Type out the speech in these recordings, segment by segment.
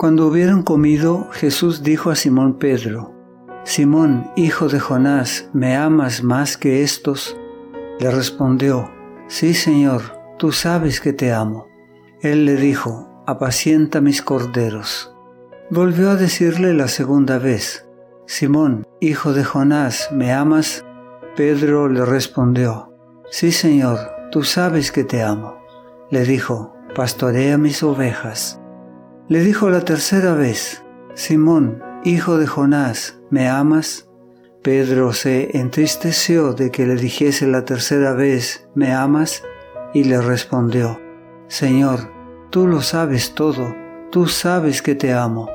Cuando hubieron comido, Jesús dijo a Simón Pedro, Simón, hijo de Jonás, ¿me amas más que estos? Le respondió, Sí, Señor, tú sabes que te amo. Él le dijo, Apacienta mis corderos. Volvió a decirle la segunda vez, Simón, hijo de Jonás, ¿me amas? Pedro le respondió, Sí, Señor, tú sabes que te amo. Le dijo, Pastorea mis ovejas. Le dijo la tercera vez, Simón, hijo de Jonás, ¿me amas? Pedro se entristeció de que le dijese la tercera vez, ¿me amas? Y le respondió, Señor, tú lo sabes todo, tú sabes que te amo.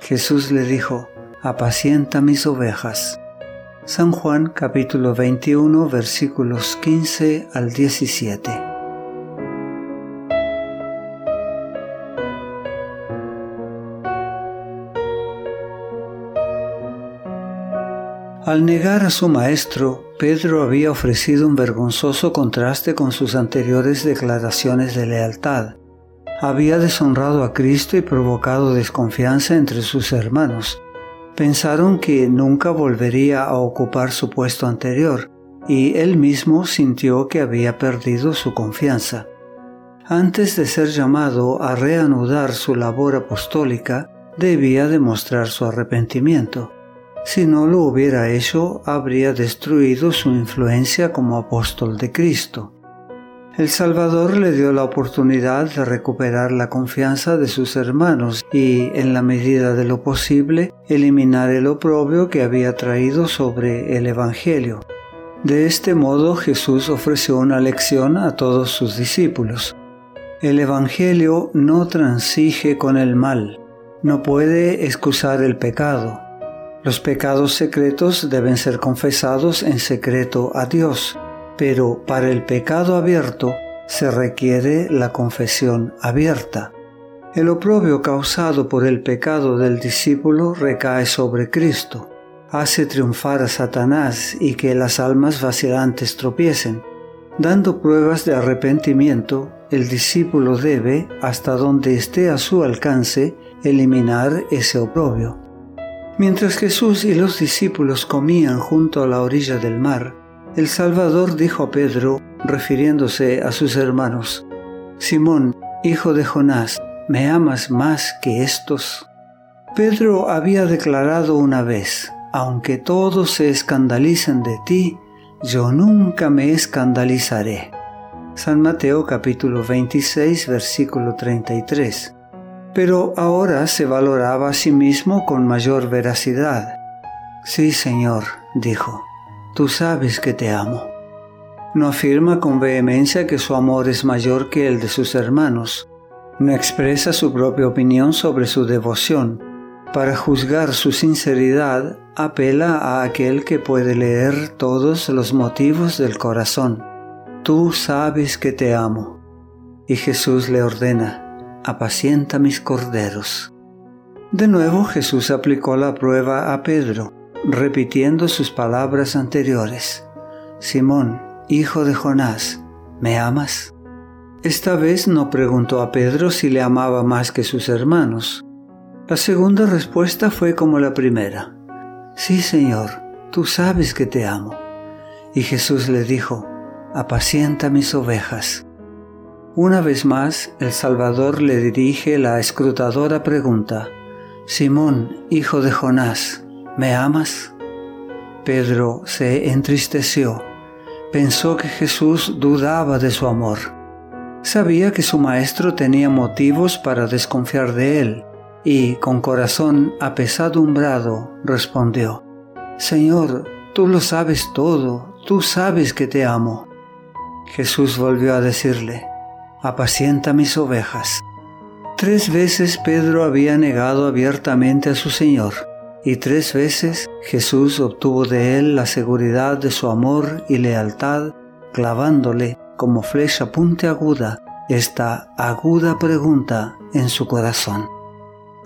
Jesús le dijo, apacienta mis ovejas. San Juan capítulo 21 versículos 15 al 17. Al negar a su maestro, Pedro había ofrecido un vergonzoso contraste con sus anteriores declaraciones de lealtad. Había deshonrado a Cristo y provocado desconfianza entre sus hermanos. Pensaron que nunca volvería a ocupar su puesto anterior, y él mismo sintió que había perdido su confianza. Antes de ser llamado a reanudar su labor apostólica, debía demostrar su arrepentimiento. Si no lo hubiera hecho, habría destruido su influencia como apóstol de Cristo. El Salvador le dio la oportunidad de recuperar la confianza de sus hermanos y, en la medida de lo posible, eliminar el oprobio que había traído sobre el Evangelio. De este modo Jesús ofreció una lección a todos sus discípulos. El Evangelio no transige con el mal, no puede excusar el pecado, los pecados secretos deben ser confesados en secreto a Dios, pero para el pecado abierto se requiere la confesión abierta. El oprobio causado por el pecado del discípulo recae sobre Cristo, hace triunfar a Satanás y que las almas vacilantes tropiecen. Dando pruebas de arrepentimiento, el discípulo debe, hasta donde esté a su alcance, eliminar ese oprobio. Mientras Jesús y los discípulos comían junto a la orilla del mar, el Salvador dijo a Pedro, refiriéndose a sus hermanos, Simón, hijo de Jonás, ¿me amas más que estos? Pedro había declarado una vez, aunque todos se escandalicen de ti, yo nunca me escandalizaré. San Mateo capítulo 26 versículo 33 pero ahora se valoraba a sí mismo con mayor veracidad. Sí, Señor, dijo, tú sabes que te amo. No afirma con vehemencia que su amor es mayor que el de sus hermanos. No expresa su propia opinión sobre su devoción. Para juzgar su sinceridad, apela a aquel que puede leer todos los motivos del corazón. Tú sabes que te amo. Y Jesús le ordena, apacienta mis corderos. De nuevo Jesús aplicó la prueba a Pedro, repitiendo sus palabras anteriores. Simón, hijo de Jonás, ¿me amas? Esta vez no preguntó a Pedro si le amaba más que sus hermanos. La segunda respuesta fue como la primera. Sí, Señor, tú sabes que te amo. Y Jesús le dijo, apacienta mis ovejas. Una vez más, el Salvador le dirige la escrutadora pregunta, Simón, hijo de Jonás, ¿me amas? Pedro se entristeció, pensó que Jesús dudaba de su amor. Sabía que su maestro tenía motivos para desconfiar de él, y con corazón apesadumbrado respondió, Señor, tú lo sabes todo, tú sabes que te amo. Jesús volvió a decirle, apacienta mis ovejas. Tres veces Pedro había negado abiertamente a su Señor, y tres veces Jesús obtuvo de él la seguridad de su amor y lealtad, clavándole como flecha puntiaguda esta aguda pregunta en su corazón.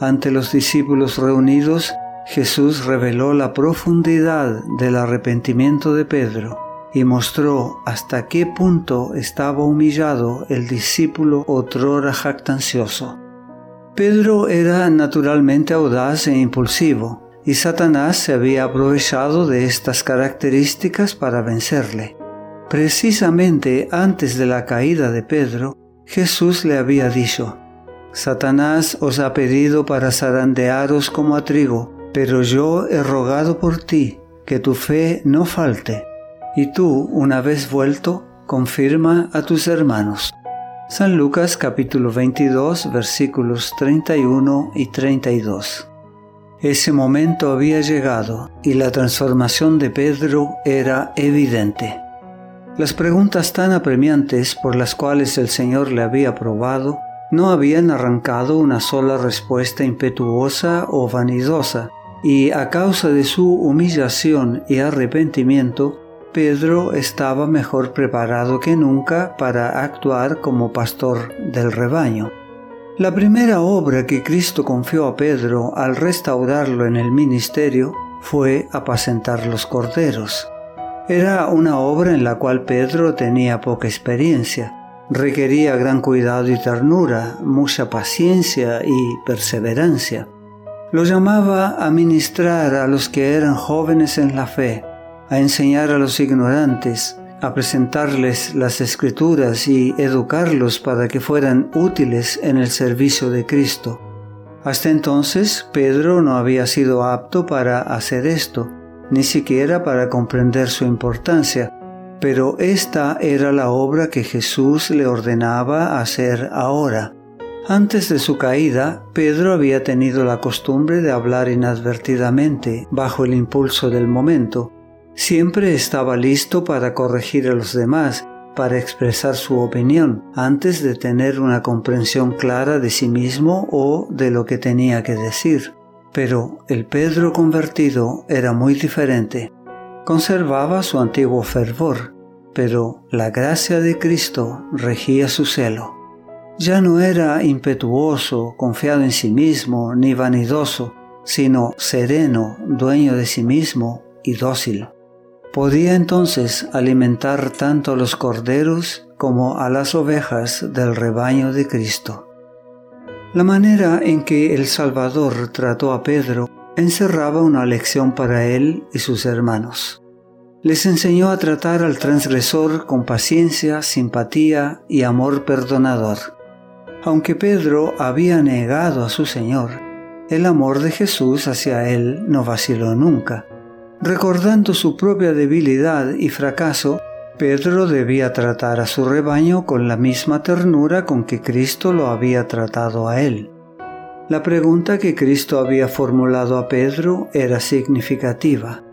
Ante los discípulos reunidos, Jesús reveló la profundidad del arrepentimiento de Pedro y mostró hasta qué punto estaba humillado el discípulo otrora jactancioso. Pedro era naturalmente audaz e impulsivo, y Satanás se había aprovechado de estas características para vencerle. Precisamente antes de la caída de Pedro, Jesús le había dicho, Satanás os ha pedido para zarandearos como a trigo, pero yo he rogado por ti, que tu fe no falte, y tú, una vez vuelto, confirma a tus hermanos. San Lucas capítulo 22 versículos 31 y 32. Ese momento había llegado y la transformación de Pedro era evidente. Las preguntas tan apremiantes por las cuales el Señor le había probado no habían arrancado una sola respuesta impetuosa o vanidosa, y a causa de su humillación y arrepentimiento, Pedro estaba mejor preparado que nunca para actuar como pastor del rebaño. La primera obra que Cristo confió a Pedro al restaurarlo en el ministerio fue apacentar los corderos. Era una obra en la cual Pedro tenía poca experiencia. Requería gran cuidado y ternura, mucha paciencia y perseverancia. Lo llamaba a ministrar a los que eran jóvenes en la fe, a enseñar a los ignorantes, a presentarles las escrituras y educarlos para que fueran útiles en el servicio de Cristo. Hasta entonces Pedro no había sido apto para hacer esto, ni siquiera para comprender su importancia, pero esta era la obra que Jesús le ordenaba hacer ahora. Antes de su caída, Pedro había tenido la costumbre de hablar inadvertidamente, bajo el impulso del momento. Siempre estaba listo para corregir a los demás, para expresar su opinión, antes de tener una comprensión clara de sí mismo o de lo que tenía que decir. Pero el Pedro convertido era muy diferente. Conservaba su antiguo fervor, pero la gracia de Cristo regía su celo. Ya no era impetuoso, confiado en sí mismo, ni vanidoso, sino sereno, dueño de sí mismo y dócil. Podía entonces alimentar tanto a los corderos como a las ovejas del rebaño de Cristo. La manera en que el Salvador trató a Pedro encerraba una lección para él y sus hermanos. Les enseñó a tratar al transgresor con paciencia, simpatía y amor perdonador. Aunque Pedro había negado a su Señor, el amor de Jesús hacia él no vaciló nunca. Recordando su propia debilidad y fracaso, Pedro debía tratar a su rebaño con la misma ternura con que Cristo lo había tratado a él. La pregunta que Cristo había formulado a Pedro era significativa.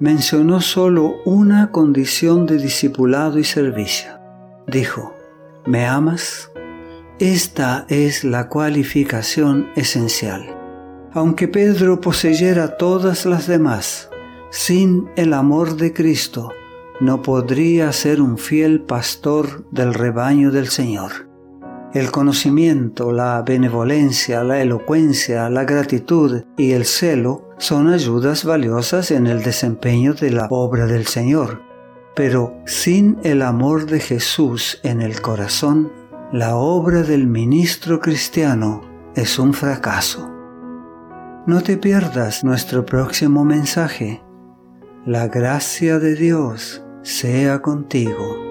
Mencionó solo una condición de discipulado y servicio. Dijo, ¿me amas? Esta es la cualificación esencial. Aunque Pedro poseyera todas las demás, sin el amor de Cristo, no podría ser un fiel pastor del rebaño del Señor. El conocimiento, la benevolencia, la elocuencia, la gratitud y el celo son ayudas valiosas en el desempeño de la obra del Señor, pero sin el amor de Jesús en el corazón, la obra del ministro cristiano es un fracaso. No te pierdas nuestro próximo mensaje. La gracia de Dios sea contigo.